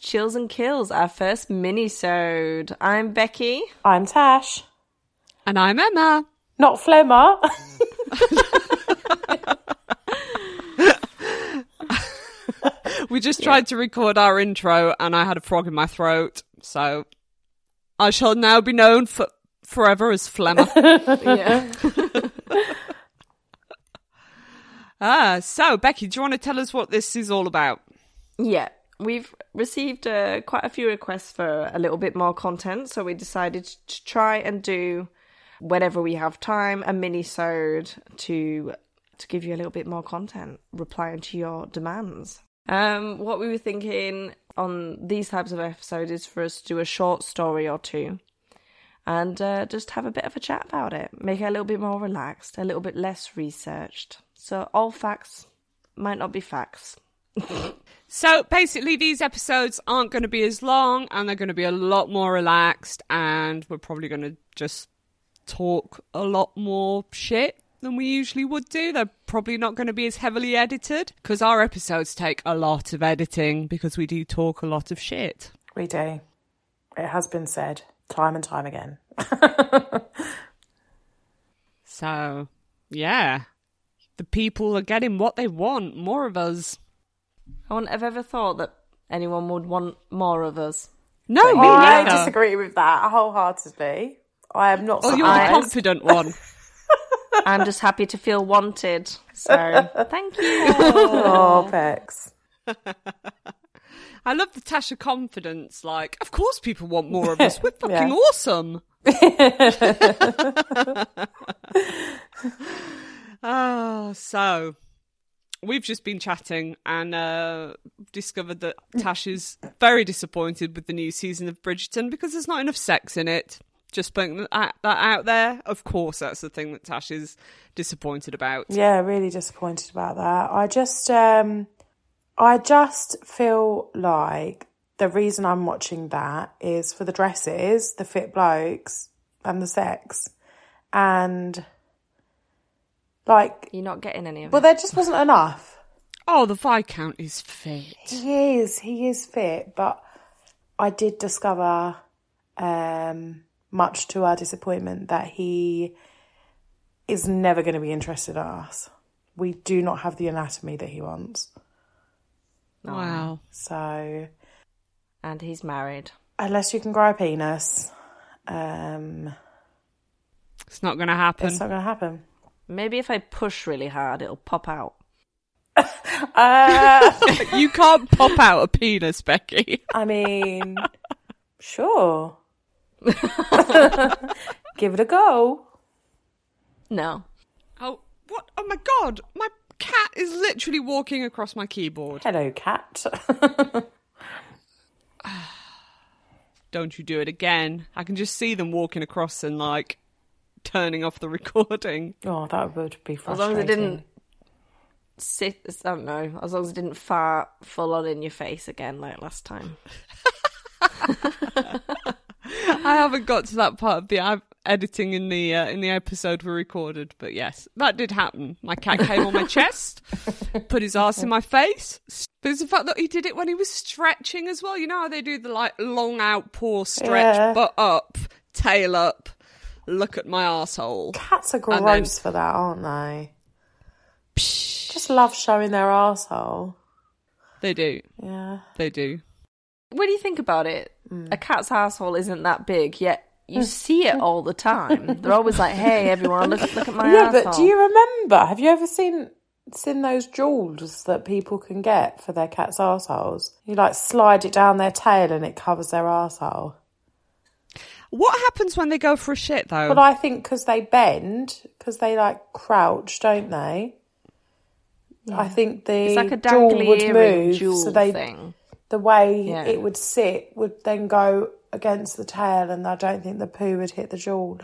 and welcome to Chills and Kills, our first mini-sode. I'm Becky. I'm Tash. And I'm Emma. Not Flemmer. we just tried to record our intro and I had a frog in my throat, so I shall now be known for forever as Flemmer. Yeah. ah, so Becky, do you want to tell us what this is all about? yeah. We've received uh, quite a few requests for a little bit more content, so we decided to try and do whenever we have time a mini-sode to to give you a little bit more content, replying to your demands. Um, what we were thinking on these types of episodes is for us to do a short story or two and uh, just have a bit of a chat about it. Make it a little bit more relaxed, a little bit less researched. So all facts might not be facts. So basically, these episodes aren't going to be as long and they're going to be a lot more relaxed, and we're probably going to just talk a lot more shit than we usually would do. They're probably not going to be as heavily edited because our episodes take a lot of editing because we do talk a lot of shit. we do. It has been said time and time again. So, yeah, the people are getting what they want more of us. I wouldn't have ever thought that anyone would want more of us. No, me I neither. disagree with that wholeheartedly. I am not Oh, you're the confident one. I'm just happy to feel wanted. So thank you. oh, Becks. I love the Tasha confidence. Like, of course, people want more of us. We're fucking Yeah. awesome. oh, so we've just been chatting and uh, discovered that Tash is very disappointed with the new season of Bridgerton because there's not enough sex in it. Just putting that out there. Of course, that's the thing that Tash is disappointed about. Yeah, really disappointed about that. I just, um, I just feel like the reason I'm watching that is for the dresses, the fit blokes, and the sex, and like, You're not getting any of well, it. there just wasn't enough. Oh, the Viscount is fit. He is, he is fit, but I did discover, um, much to our disappointment, that he is never going to be interested in us. We do not have the anatomy that he wants. Wow. So And he's married. unless you can grow a penis, um, It's not going to happen. it's not going to happen. Maybe if I push really hard, it'll pop out. Uh, you can't pop out a penis, Becky. I mean, sure. Give it a go. No. Oh, what? Oh my god! My cat is literally walking across my keyboard. Hello, cat. Don't you do it again. I can just see them walking across and like turning off the recording. oh, that would be As frustrating. long as it didn't sit, I don't know, as long as it didn't fart full on in your face again like last time. I haven't got to that part of the uh, editing in the uh, in the episode we recorded, but yes, that did happen. My cat came on my chest, put his ass in my face. There's the fact that he did it when he was stretching as well. You know how they do the like long outpour stretch, Yeah. butt up, tail up. Look at my asshole. Cats are gross then- for that, aren't they? Just love showing their asshole. They do. Yeah. They do. When you think about it, Hmm. a cat's asshole isn't that big, yet you see it all the time. They're always like, "Hey, everyone, look look at my asshole. Yeah, asshole." but do you remember? Have you ever seen seen those jewels that people can get for their cats' assholes? You like slide it down their tail and it covers their asshole. What happens when they go for a shit though? But I think because they bend, because they like crouch, don't they? I think the It's like a jewel dangly would move, jewel so they thing. the way Yeah. it would sit would then go against the tail, and I don't think the poo would hit the jewel.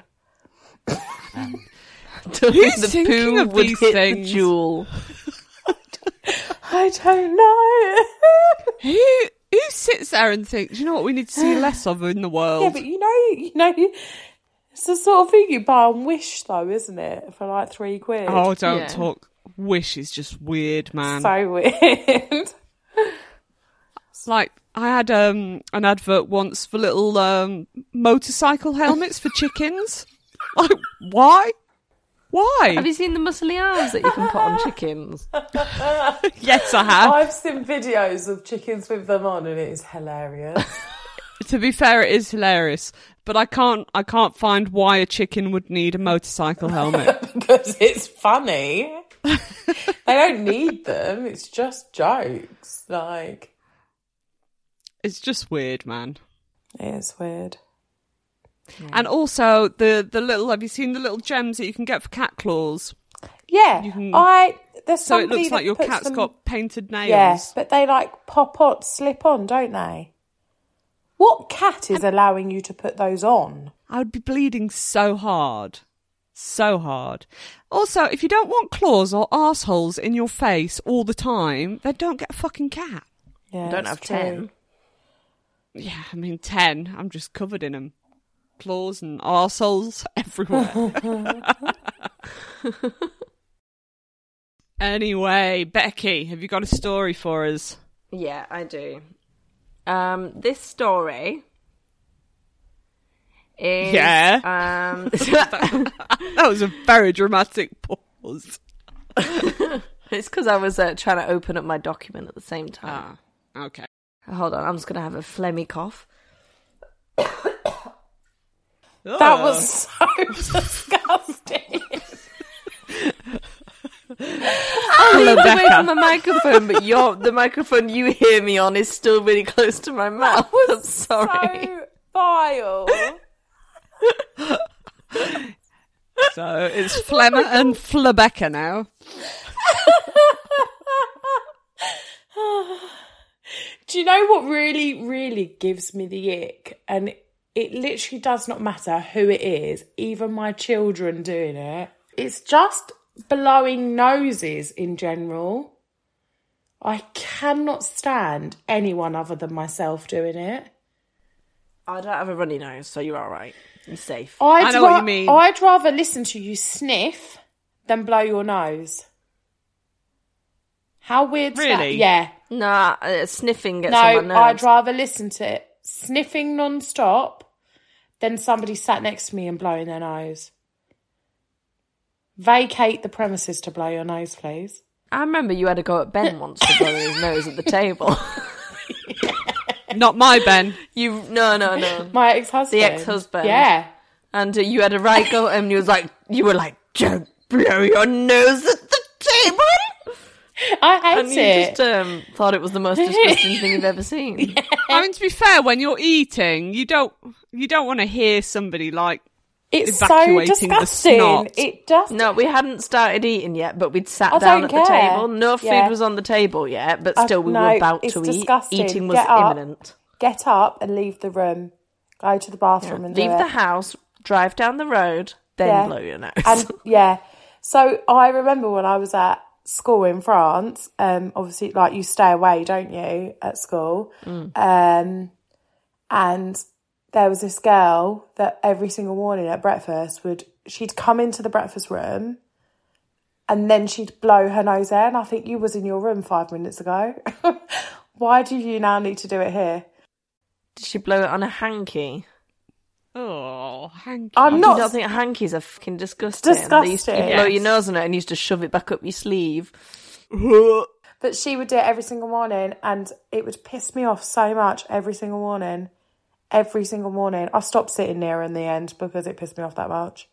Who's the thinking poo of would these hit things? the jewel. I don't know. Who who sits there and thinks, you know what, we need to see less of in the world? yeah, but you know, you know, it's the sort of thing you buy on Wish, though, isn't it? For like three quid. oh, don't Yeah. talk. Wish is just weird, man. so weird. like, I had um, an advert once for little um, motorcycle helmets for chickens. Like, why? Why? Have you seen the muscly arms that you can put on chickens? yes, I have. I've seen videos of chickens with them on, and it is hilarious. To be fair, it is hilarious, but I can't. I can't find why a chicken would need a motorcycle helmet. because it's funny. they don't need them. It's just jokes. Like it's just weird, man. it is weird. And also the the little. Have you seen the little gems that you can get for cat claws? Yeah, can- I. There's So it looks like your puts cat's them- got painted nails. Yeah, but they like pop on, slip on, don't they? What cat is allowing you to put those on? I would be bleeding so hard. So hard. Also, if you don't want claws or assholes in your face all the time, then don't get a fucking cat. Yeah, Don't have true. ten. Yeah, I mean, 10. I'm just covered in them. Claws and arseholes everywhere. anyway, Becky, have you got a story for us? Yeah, I do. Um, this story is Yeah. Um, That was a very dramatic pause. it's because I was uh, trying to open up my document at the same time. Ah, okay. Hold on, I'm just gonna have a phlegmy cough. That was so disgusting. I'm leaning away from the microphone, but your the microphone you hear me on is still really close to my mouth. I'm sorry. so vile. So it's Flemmer and Flebecca now. Do you know what really, really gives me the ick? And it literally does not matter who it is, even my children doing it. It's just blowing noses in general. I cannot stand anyone other than myself doing it. I don't have a runny nose, so you're all right. You're safe. I'd I know what you mean. I'd rather listen to you sniff than blow your nose. How weird's that? Really? Yeah. Nah, uh, sniffing gets No, on my I'd rather listen to it sniffing non-stop than somebody sat next to me and blowing their nose. Vacate the premises to blow your nose, please. I remember you had to go at Ben once for blowing his nose at the table. Not my Ben. you no no no. My ex-husband. The ex-husband. Yeah. And uh, you had a right go, and you was like, you were like, don't blow your nose at the table. I hate And you it. just um, thought it was the most disgusting thing you've ever seen. I mean, to be fair, when you're eating, you don't you don't want to hear somebody like it's so evacuating the disgusting. snot. It just No, we hadn't started eating yet, but we'd sat I down don't at the table. No food Yeah. was on the table yet, but I- still we no, were about to disgusting. eat. Eating was Get up. imminent. get up and leave the room. Go to the bathroom and Leave do the it. house, drive down the road, then Yeah. blow your nose. and yeah so i remember when i was at school in france um obviously like you stay away don't you at school? Um and there was this girl that every single morning at breakfast would she'd come into the breakfast room and then she'd blow her nose there and i think you was in your room five minutes ago. Why do you now need to do it here? Did she blow it on a hanky? Oh, hanky. i'm You not don't think hankies are fucking disgusting? They used to, you Disgusting. blow your nose on it and used to shove it back up your sleeve. But she would do it every single morning, and it would piss me off so much every single morning. Every single morning. I stopped sitting near her in the end because it pissed me off that much.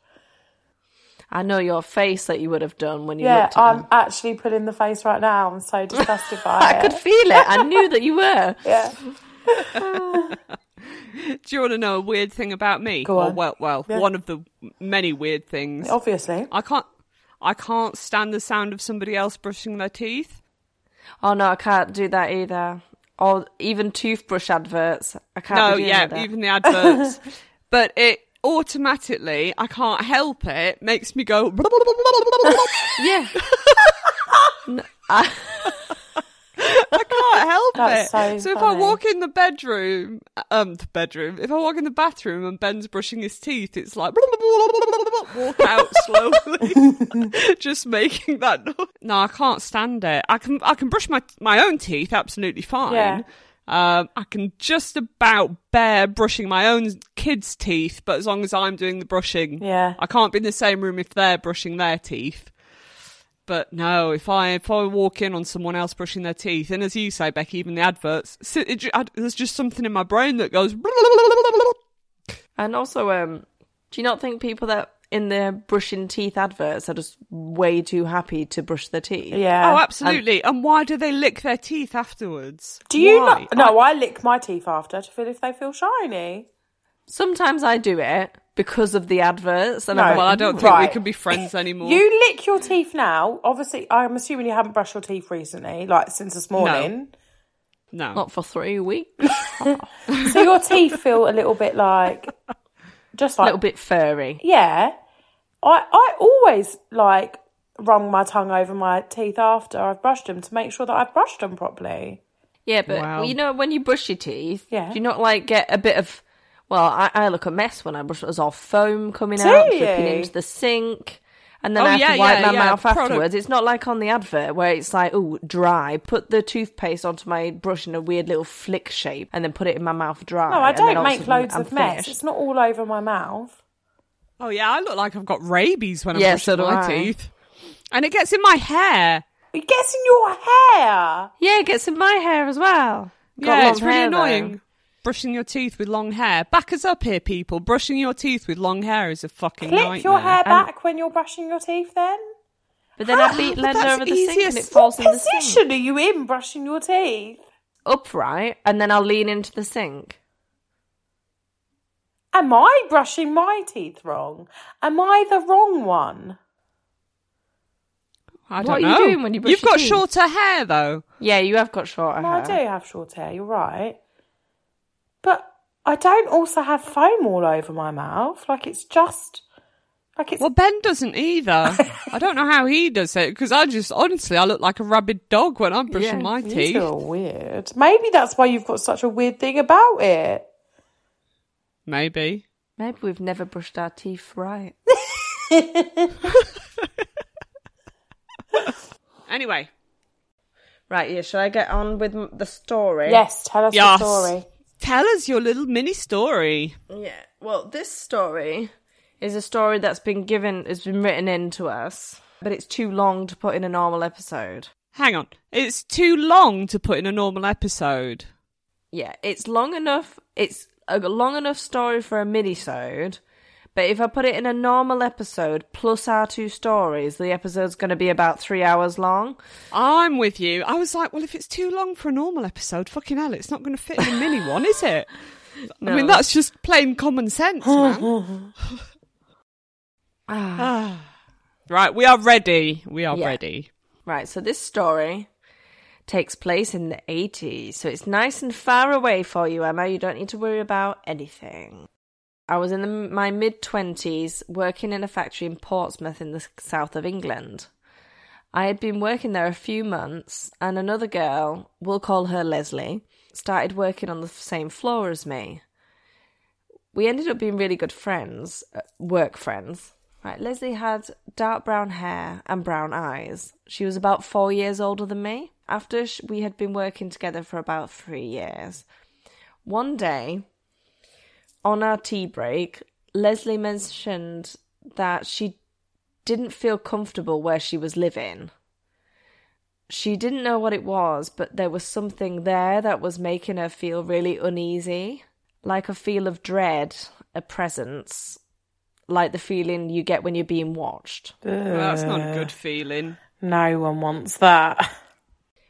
I know your face that you would have done when you Yeah, looked at I'm her. actually pulling the face right now. I'm so disgusted by I it. I could feel it. I knew that you were. yeah. Do you want to know a weird thing about me? Go Or, on. well, well, Yeah. one of the many weird things. Obviously. I can't. I can't stand the sound of somebody else brushing their teeth. Oh no, I can't do that either. Or even toothbrush adverts. I can't. No, yeah, that. even the adverts. but it automatically, I can't help it, makes me go. yeah. No, I, I can't help it. so so if I walk in the bedroom, um, the bedroom, if I walk in the bathroom and Ben's brushing his teeth, it's like walk out slowly, just making that noise. No, I can't stand it. I can, I can brush my my own teeth absolutely fine. Yeah. Um, I can just about bear brushing my own kids' teeth, but as long as I'm doing the brushing, Yeah. I can't be in the same room if they're brushing their teeth. But no, if I if I walk in on someone else brushing their teeth, and as you say, Becky, even the adverts, si- it I- there's just something in my brain that goes. And also, um, do you not think people that in their brushing teeth adverts are just way too happy to brush their teeth? Yeah. Oh, absolutely. And, why do they lick their teeth afterwards? Do you Why? not? No, I lick my teeth after to feel if they feel shiny. Sometimes I do it because of the adverts, and No. I'm Well, I don't think we can be friends anymore. You lick your teeth now. Obviously, I'm assuming you haven't brushed your teeth recently, like since this morning. no. not for three weeks, So your teeth feel a little bit like, just a little bit furry. Yeah. I I always like wrung my tongue over my teeth after I've brushed them to make sure that I've brushed them properly. Yeah, but Wow. you know when you brush your teeth, Yeah. do you not like get a bit of? Well, I, I look a mess when I brush. There's all foam coming Do out, you? dripping into the sink, and then Oh, I have yeah, to wipe yeah, my yeah, mouth product- afterwards. It's not like on the advert where it's like, oh, dry. Put the toothpaste onto my brush in a weird little flick shape, and then put it in my mouth dry. No, I and don't all of a make loads I'm of mess. finished. It's not all over my mouth. Oh yeah, I look like I've got rabies when I'm Yeah, brushing so my I. teeth, and it gets in my hair. It gets in your hair. Yeah, it gets in my hair as well. Got yeah, it's really hair, though. Annoying. Brushing your teeth with long hair. Back us up here, people. Brushing your teeth with long hair is a fucking Clip nightmare. your hair back when you're brushing your teeth then. But then I beat but over the sink and it falls in the sink. Position are you in brushing your teeth? Upright, and then I'll lean into the sink. Am I brushing my teeth wrong? Am I the wrong one? I don't what are you doing when you brush You've your got teeth? shorter hair though. Yeah, you have got shorter No, hair. I do have short hair, you're right. But I don't also have foam all over my mouth. Like it's just like it's Well, Ben doesn't either. I don't know how he does it because I just honestly I look like a rabid dog when I'm brushing Yeah, my you teeth. feel weird. Maybe that's why you've got such a weird thing about it. Maybe. Maybe we've never brushed our teeth right. Anyway, Right, yeah, should I get on with the story? Yes, tell us Yes. the story. Tell us your little mini story. Yeah. Well, this story is a story that's been given, has been written in to us, but it's too long to put in a normal episode. Hang on, it's too long to put in a normal episode. Yeah, it's long enough. It's a long enough story for a mini-sode, but if I put it in a normal episode plus our two stories, the episode's going to be about three hours long. I'm with you. I was like, well, if it's too long for a normal episode, fucking hell, it's not going to fit in a mini one, is it? I mean, that's just plain common sense, man. Ah. right, we are ready. We are Yeah. ready. Right, so this story takes place in the 80s, so it's nice and far away for you, Emma. You don't need to worry about anything. I was in the, my mid 20s working in a factory in Portsmouth in the south of England. I had been working there a few months, and another girl, we'll call her Leslie, started working on the same floor as me. We ended up being really good friends, uh, work friends. Right, Leslie had dark brown hair and brown eyes. She was about four years older than me. After we had been working together for about three years, one day on our tea break, Leslie mentioned that she didn't feel comfortable where she was living. She didn't know what it was, but there was something there that was making her feel really uneasy, like a feel of dread, a presence, like the feeling you get when you're being watched. Well, that's not a good feeling. No one wants that.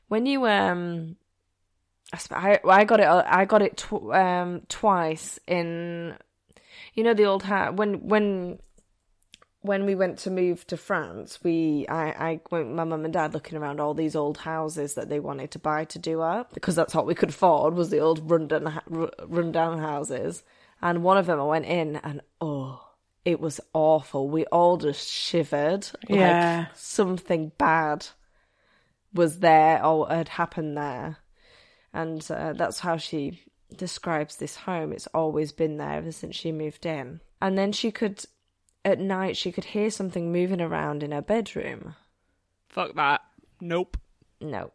When you um, I, got it I got it tw- um twice in, you know the old house when when when we went to move to France, we I, I went with my mum and dad looking around all these old houses that they wanted to buy to do up because that's what we could afford was the old rundown rundown houses. And one of them I went in and oh, it was awful. We all just shivered. Yeah. Like something bad was there or had happened there. And uh, that's how she describes this home. It's always been there ever since she moved in. And then she could, at night, she could hear something moving around in her bedroom. Fuck that. Nope. No.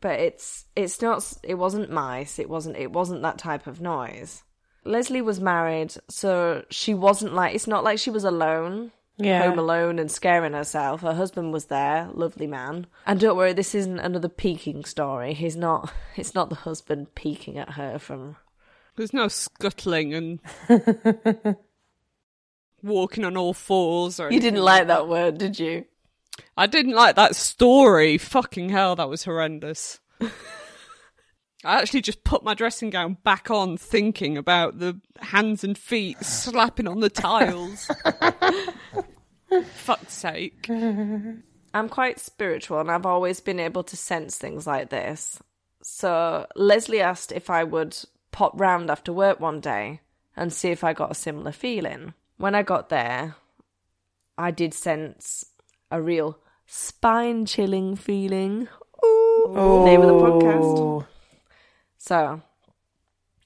but it's it's not it wasn't mice it wasn't it wasn't that type of noise leslie was married so she wasn't like it's not like she was alone Yeah. home alone and scaring herself her husband was there lovely man and don't worry this isn't another peeking story he's not it's not the husband peeking at her from There's no scuttling and walking on all fours. Or you didn't like that word did you I didn't like that story. Fucking hell, that was horrendous. I actually just put my dressing gown back on, thinking about the hands and feet slapping on the tiles. Fuck's sake. I'm quite spiritual and I've always been able to sense things like this. So Leslie asked if I would pop round after work one day and see if I got a similar feeling. When I got there, I did sense a real spine chilling feeling. Ooh, name of the podcast. Oh. So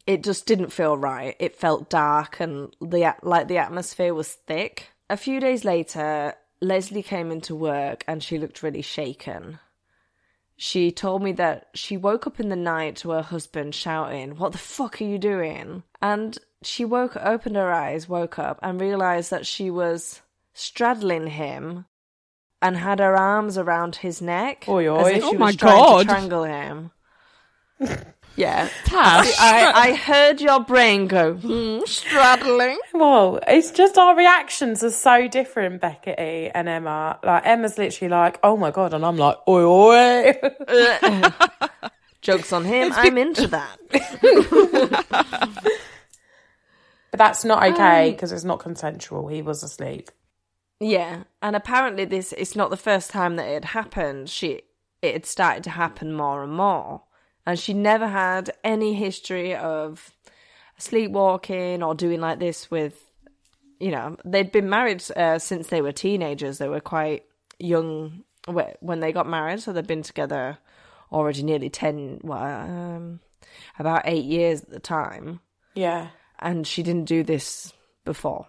it just didn't feel right. It felt dark and the like the atmosphere was thick. A few days later, Leslie came into work and she looked really shaken. She told me that she woke up in the night to her husband shouting, "What the fuck are you doing?" And she woke opened her eyes, woke up and realized that she was straddling him and had her arms around his neck Oi, as if she Oh my was trying God. to strangle him. Yeah. Tash. I, I heard your brain go, hmm, straddling. Well, it's just our reactions are so different, Beckety and Emma. Like Emma's literally like, "Oh my god," and I'm like, "Oi, oi." Jokes on him. I'm into that. but that's not okay because it's not consensual. He was asleep. Yeah, and apparently this it's not the first time that it had happened. She it had started to happen more and more, and she never had any history of sleepwalking or doing like this with. You know, they'd been married uh, since they were teenagers. They were quite young when they got married, so they'd been together already nearly ten, well, um, about eight years at the time. Yeah. and she didn't do this before.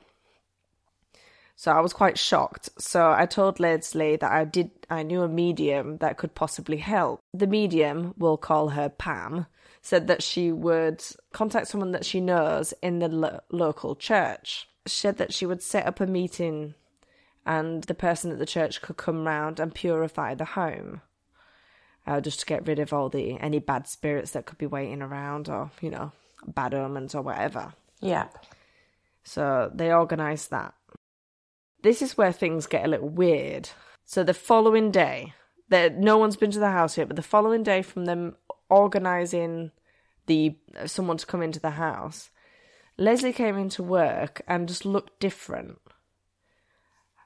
So I was quite shocked. So I told Leslie that I did I knew a medium that could possibly help. The medium, we'll call her Pam, said that she would contact someone that she knows in the lo- local church. She said that she would set up a meeting and the person at the church could come round and purify the home. Uh, just to get rid of all the any bad spirits that could be waiting around or, you know, bad omens or whatever. Yeah. So they organised that. This is where things get a little weird. So the following day, that no one's been to the house yet, but the following day from them organising the uh, someone to come into the house, Leslie came into work and just looked different.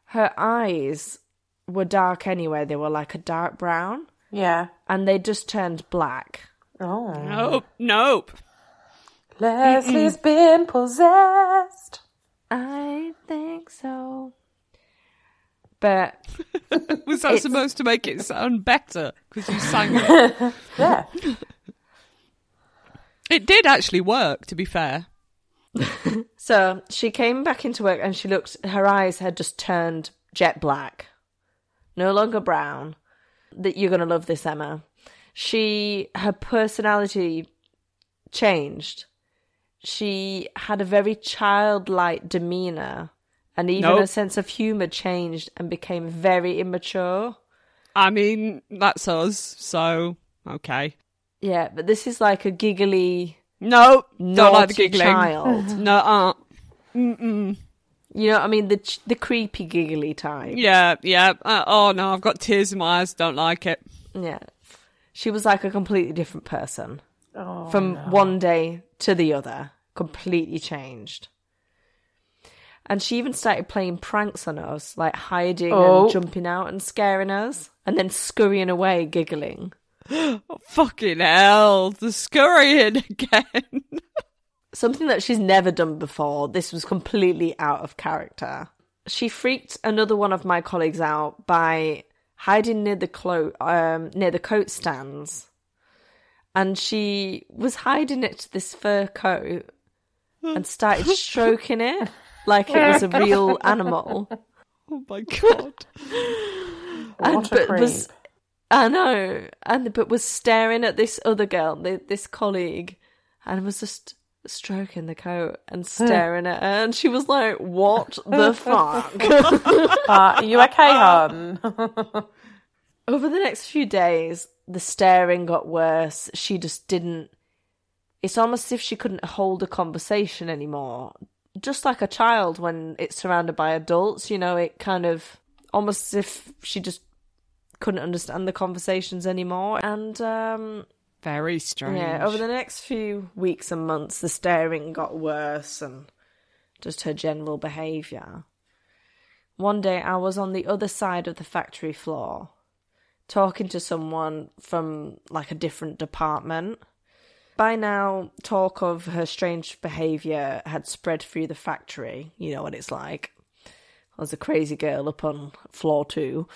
Her eyes were dark anyway; they were like a dark brown, Yeah. and they just turned black. Oh. Nope, nope. Leslie's been possessed. I think so. But Was that It's- supposed to make it sound better? Because you sang it. Yeah. it did actually work, to be fair. So she came back into work and she looked, her eyes had just turned jet black, no longer brown. That you're going to love this, Emma. She, her personality changed. She had a very childlike demeanor and even Nope. her sense of humor changed and became very immature. I mean, that's us, so okay. Yeah, but this is like a giggly, No, don't like the naughty giggling. child. No, uh, you know what I mean? The ch- the creepy giggly type. yeah, yeah. Uh, oh no, I've got tears in my eyes. Don't like it. Yeah. She was like a completely different person Oh, from one day to the other, completely changed. And she even started playing pranks on us, like hiding Oh. and jumping out and scaring us, and then scurrying away, giggling. Fucking hell, the scurrying again. Something that she's never done before. This was completely out of character. She freaked another one of my colleagues out by hiding near the clo- um, near the coat stands, and she was hiding it to this fur coat and started stroking it like it was a real animal. oh my god. And- What a but creep. was I know, and but was staring at this other girl, th- this colleague, and was just stroking the coat and staring at her, and she was like, "What the fuck?" Uh, are you okay, hon? Over the next few days, the staring got worse. She just didn't. It's almost as if she couldn't hold a conversation anymore. Just like a child when it's surrounded by adults, you know, it kind of almost as if she just couldn't understand the conversations anymore. And um, Very strange. yeah, over the next few weeks and months, the staring got worse and just her general behaviour. One day, I was on the other side of the factory floor talking to someone from like a different department. By now, talk of her strange behaviour had spread through the factory. You know what it's like. There's a crazy girl up on floor two.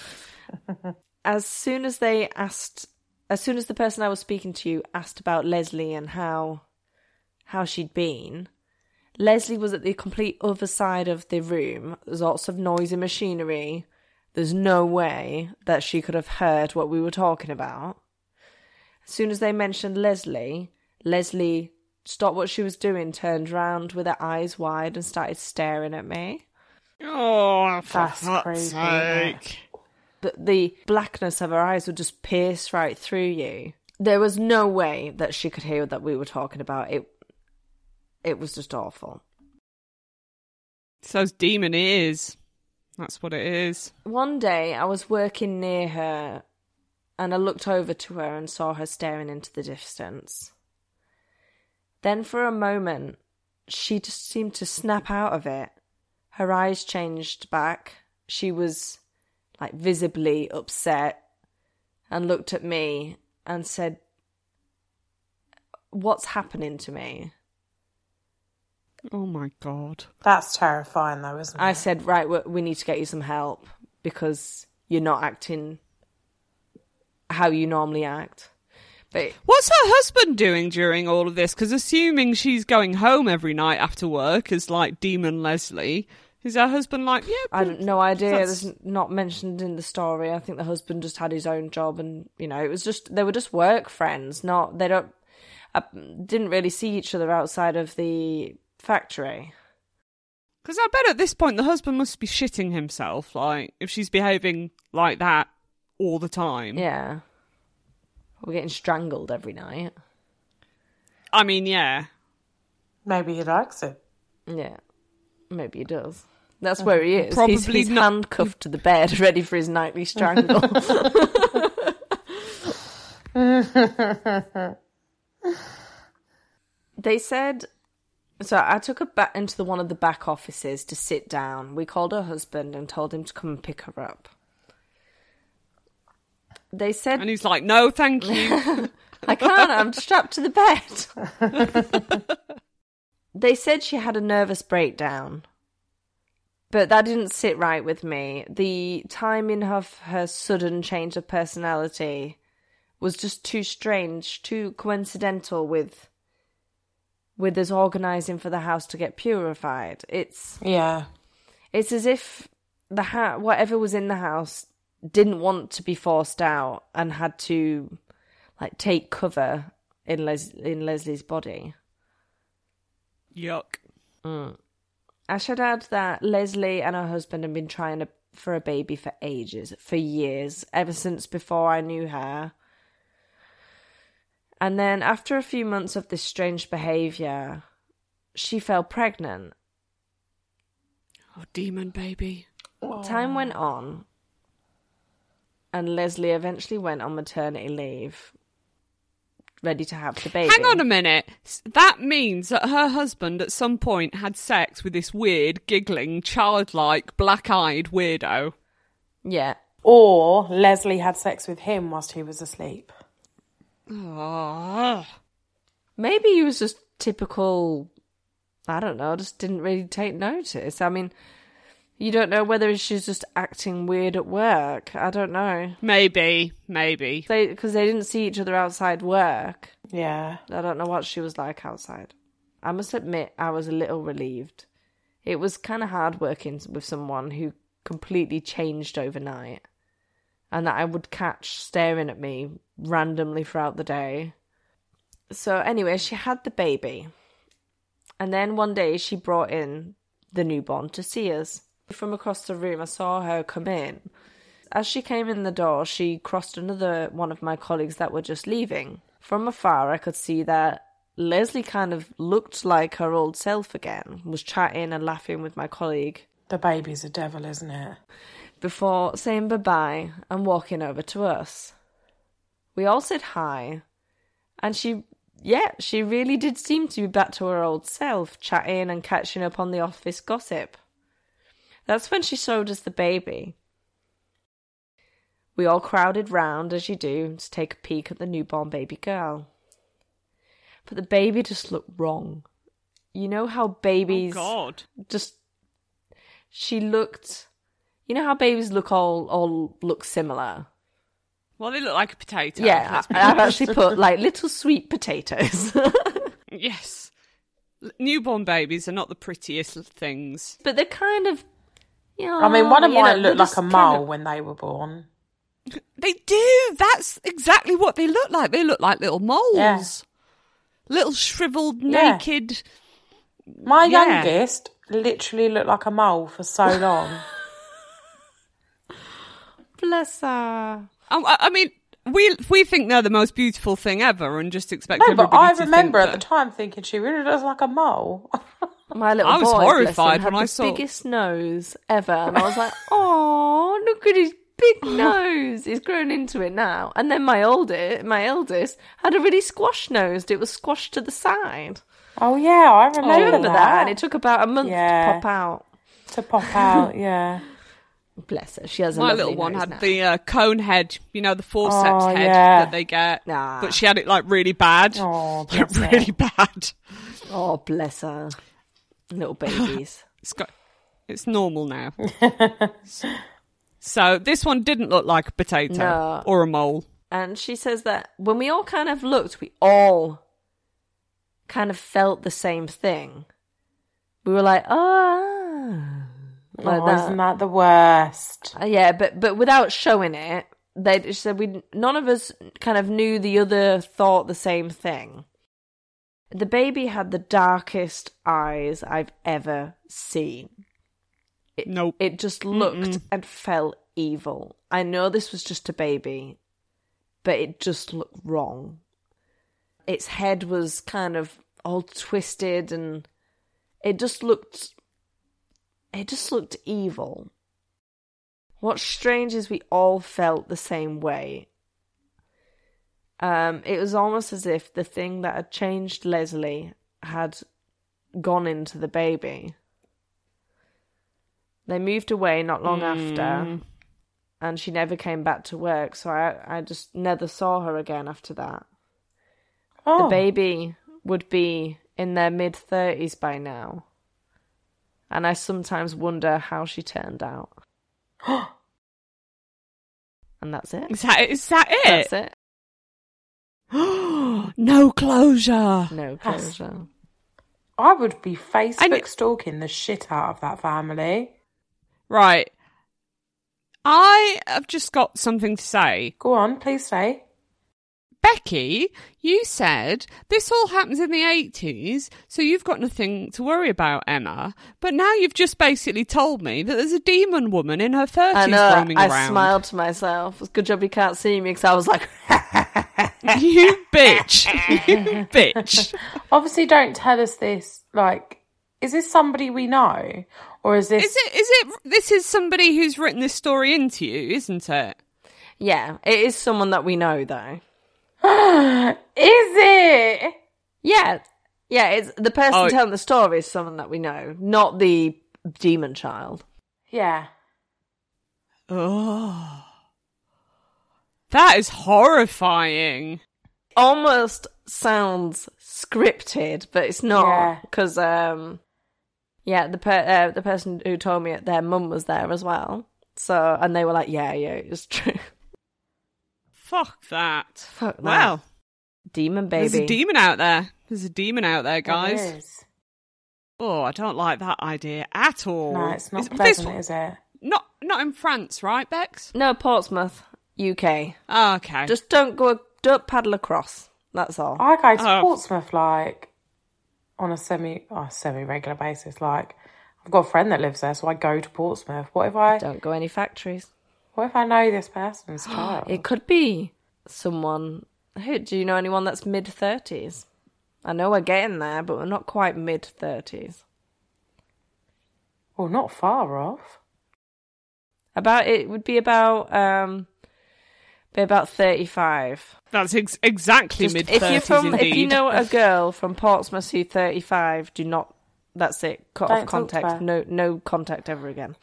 as soon as they asked as soon as the person I was speaking to asked about Leslie and how how she'd been, Leslie was at the complete other side of the room. There's lots of noisy machinery. There's no way that she could have heard what we were talking about. As soon as they mentioned Leslie, Leslie stopped what she was doing, turned round with her eyes wide, and started staring at me. Oh, for That's fuck's crazy, sake. the, the blackness of her eyes would just pierce right through you. There was no way that she could hear that we were talking about it. It was just awful. Those demon ears. That's what it is. One day I was working near her and I looked over to her and saw her staring into the distance. Then for a moment, she just seemed to snap out of it. Her eyes changed back. She was like visibly upset and looked at me and said, What's happening to me? Oh my god. That's terrifying, though, isn't it? I said, Right, we- we need to get you some help because you're not acting how you normally act. But What's her husband doing during all of this? Because assuming she's going home every night after work is like Demon Leslie, is her husband like, yeah, I have no idea. That's- It's not mentioned in the story. I think the husband just had his own job, and you know, it was just they were just work friends. Not they don't uh, didn't really see each other outside of the factory. Because I bet at this point the husband must be shitting himself, like, if she's behaving like that all the time. Yeah, we're getting strangled every night. I mean, yeah. Maybe he likes it. Yeah, maybe he does. That's where he is. he's, Probably he's not- handcuffed to the bed, ready for his nightly strangle. they said so i took her back into the one of the back offices to sit down we called her husband and told him to come and pick her up they said And he's like, no, thank you. I can't. I'm strapped to the bed. they said she had a nervous breakdown, but that didn't sit right with me. The timing of her sudden change of personality was just too strange, too coincidental with with us organising for the house to get purified. It's Yeah. it's as if the ha- whatever was in the house didn't want to be forced out and had to like take cover in Les- in Leslie's body. Yuck. Mm. I should add that Leslie and her husband have been trying to, for a baby for ages, for years, ever since before I knew her. And then after a few months of this strange behaviour, she fell pregnant. Oh, demon baby. Time went on, and Leslie eventually went on maternity leave, ready to have the baby. Hang on a minute. That means that her husband at some point had sex with this weird, giggling, childlike, black eyed weirdo. Yeah. Or Leslie had sex with him whilst he was asleep. Oh. Maybe he was just typical. I don't know. Just didn't really take notice. I mean, you don't know whether she's just acting weird at work. I don't know. Maybe, maybe. They because they didn't see each other outside work. Yeah. I don't know what she was like outside. I must admit, I was a little relieved. It was kind of hard working with someone who completely changed overnight and that I would catch staring at me randomly throughout the day. So, anyway, she had the baby. And then one day she brought in the newborn to see us. From across the room, I saw her come in. As she came in the door, she crossed another one of my colleagues that were just leaving. From afar, I could see that Leslie kind of looked like her old self again, was chatting and laughing with my colleague The baby's a devil, isn't it? before saying bye bye and walking over to us. We all said hi, and she, yeah, she really did seem to be back to her old self, chatting and catching up on the office gossip. That's when she showed us the baby. We all crowded round, as you do, to take a peek at the newborn baby girl. But the baby just looked wrong. You know how babies Oh, God. just she looked you know how babies look all all look similar Well, they look like a potato. yeah i've actually put like little sweet potatoes Yes. Newborn babies are not the prettiest things. but they're kind of I mean, one of you know, mine looked like a kind mole of- when they were born. They do. That's exactly what they look like. They look like little moles. Yeah. Little shriveled, Yeah. naked. My Yeah. youngest literally looked like a mole for so long. bless her I, I I mean, we we think they're the most beautiful thing ever, and just expect no, but I remember at the time thinking she really looks like a mole. my little I was boy bless him, horrified had when I the saw- biggest nose ever and i was like oh look at his big nose he's grown into it now and then my older my eldest had a really squash nosed it was squashed to the side oh yeah, I remember, I remember that. that. and it took about a month Yeah. to pop out to pop out. Yeah. Bless her. She has a My little one had now. the uh, cone head, you know, the forceps Oh, head yeah. that they get. Nah. But she had it like really bad. Oh, like really bad. Oh, bless her. Little babies. It's got, it's normal now. so this one didn't look like a potato No. or a mole. and she says that when we all kind of looked, we all kind of felt the same thing. We were like, oh, like oh, that. isn't that the worst? Uh, yeah, but but without showing it, they she said we none of us kind of knew the other thought the same thing. The baby had the darkest eyes I've ever seen. It, Nope. It just looked and felt evil. I know this was just a baby, but it just looked wrong. Its head was kind of all twisted and it just looked it just looked evil. What's strange is we all felt the same way. Um, it was almost as if the thing that had changed Leslie had gone into the baby. They moved away not long after, and she never came back to work. So I, I just never saw her again after that. Oh, The baby would be in their mid thirties by now, and I sometimes wonder how she turned out. and that's it. Is that, is that That's it? no closure. No That's- closure. I would be Facebook And- stalking the shit out of that family. Right. I have just got something to say. Go on, please say. Becky, you said this all happens in the 80s, so you've got nothing to worry about, Emma. But now you've just basically told me that there's a demon woman in her 30s I know. roaming I around. smiled to myself. It's good job you can't see me because I was like, you bitch. you bitch. Obviously, don't tell us this. Like, is this somebody we know, or is this? Is it, is it, this is somebody who's written this story into you, isn't it? yeah, it is someone that we know though. Is it? Yeah, yeah. It's the person Oh. telling the story is someone that we know, not the demon child. Yeah. Oh. That is horrifying. Almost sounds scripted, but it's not because um, yeah, the per- uh, the person who told me it, their mum was there as well. So and they were like, yeah, yeah, it's true. Fuck that. Fuck that. Well, demon there's baby. a demon out there. There's a demon out there, guys. It is. Oh, I don't like that idea at all. No, it's not Is- this pleasant, one- is it? Not not in France, right, Becks? no, Portsmouth. UK. Oh, okay. Just don't go, don't paddle across. That's all. I go to Oh. Portsmouth like on a semi oh, semi regular basis. Like I've got a friend that lives there, so I go to Portsmouth. What if I Don't go any factories. What if I know this person's child? It could be someone. Who do you know anyone that's mid thirties? I know we're getting there, but we're not quite mid thirties. well, not far off. About it would be about um, be about thirty five. That's ex- exactly Just- mid if you're thirties from, indeed. if you know a girl from Portsmouth who's thirty five, do not. That's it. Cut Don't off talk to her. contact. No, no contact ever again.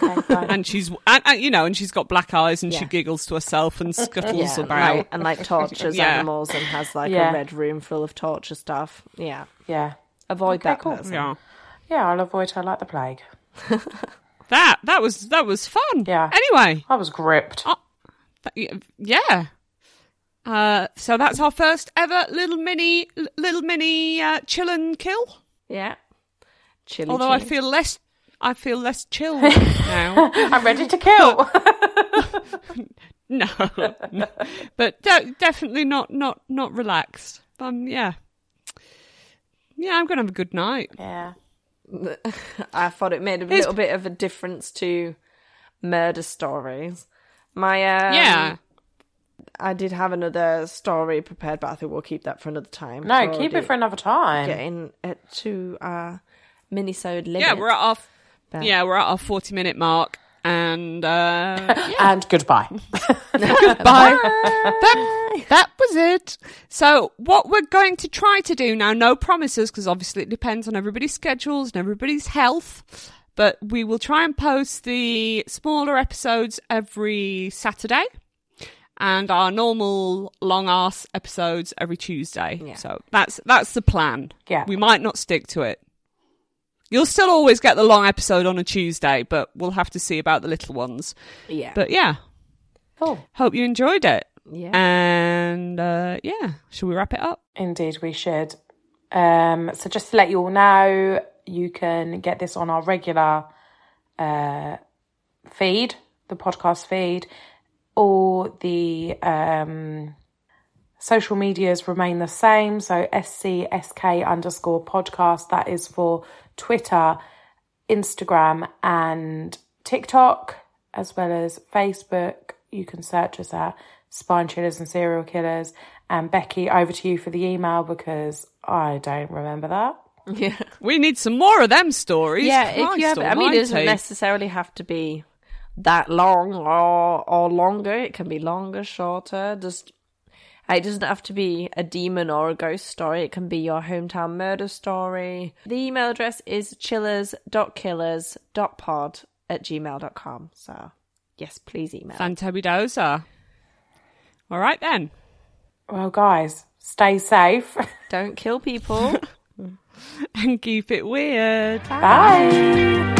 Okay, and she's and, and, you know, and she's got black eyes, and she giggles to herself and scuttles Yeah, about. like, and like tortures Yeah. animals and has like Yeah. a red room full of torture stuff. Yeah, yeah, avoid Okay, that cool. person. yeah. yeah, I'll avoid her like the plague. That that was that was fun. Yeah. Anyway, I was gripped. th- yeah. Uh, so that's our first ever little mini little mini uh, chill and kill. Yeah. Chili Although I feel less, I feel less chilled now. I'm ready to kill. no, no. but de- definitely not not not relaxed. Um, yeah, yeah. I'm gonna have a good night. yeah, I thought it made a It's- little bit of a difference to murder stories. My um, yeah, I did have another story prepared, but I think we'll keep that for another time. no, keep it for another time. getting it to our minisode limit. yeah. We're at our But- yeah we're at our 40 minute mark, and uh, And goodbye. goodbye. that, that was it. So, what we're going to try to do now, no promises, because obviously it depends on everybody's schedules and everybody's health, but we will try and post the smaller episodes every Saturday and our normal long ass episodes every Tuesday. Yeah. So, that's that's the plan. Yeah. We might not stick to it. You'll still always get the long episode on a Tuesday, but we'll have to see about the little ones. yeah, But yeah, Cool. hope you enjoyed it. yeah. And uh, yeah, shall we wrap it up? Indeed, we should. Um, so just to let you all know, you can get this on our regular uh, feed, the podcast feed, or the um, social medias remain the same. So SCSK underscore podcast, that is for Twitter, Instagram, and TikTok, as well as Facebook. You can search us at Spine Chillers and Serial Killers. And Becky, over to you for the email because I don't remember that. yeah. We need some more of them stories. Yeah, if you have, Christ I mean, it doesn't necessarily have to be that long or or longer. It can be longer, shorter. Just it doesn't have to be a demon or a ghost story. It can be your hometown murder story. The email address is chillers.killers.pod at gmail.com. So yes, please email. Fantabidosa. All right then. Well, guys, stay safe. Don't kill people. And keep it weird. Bye.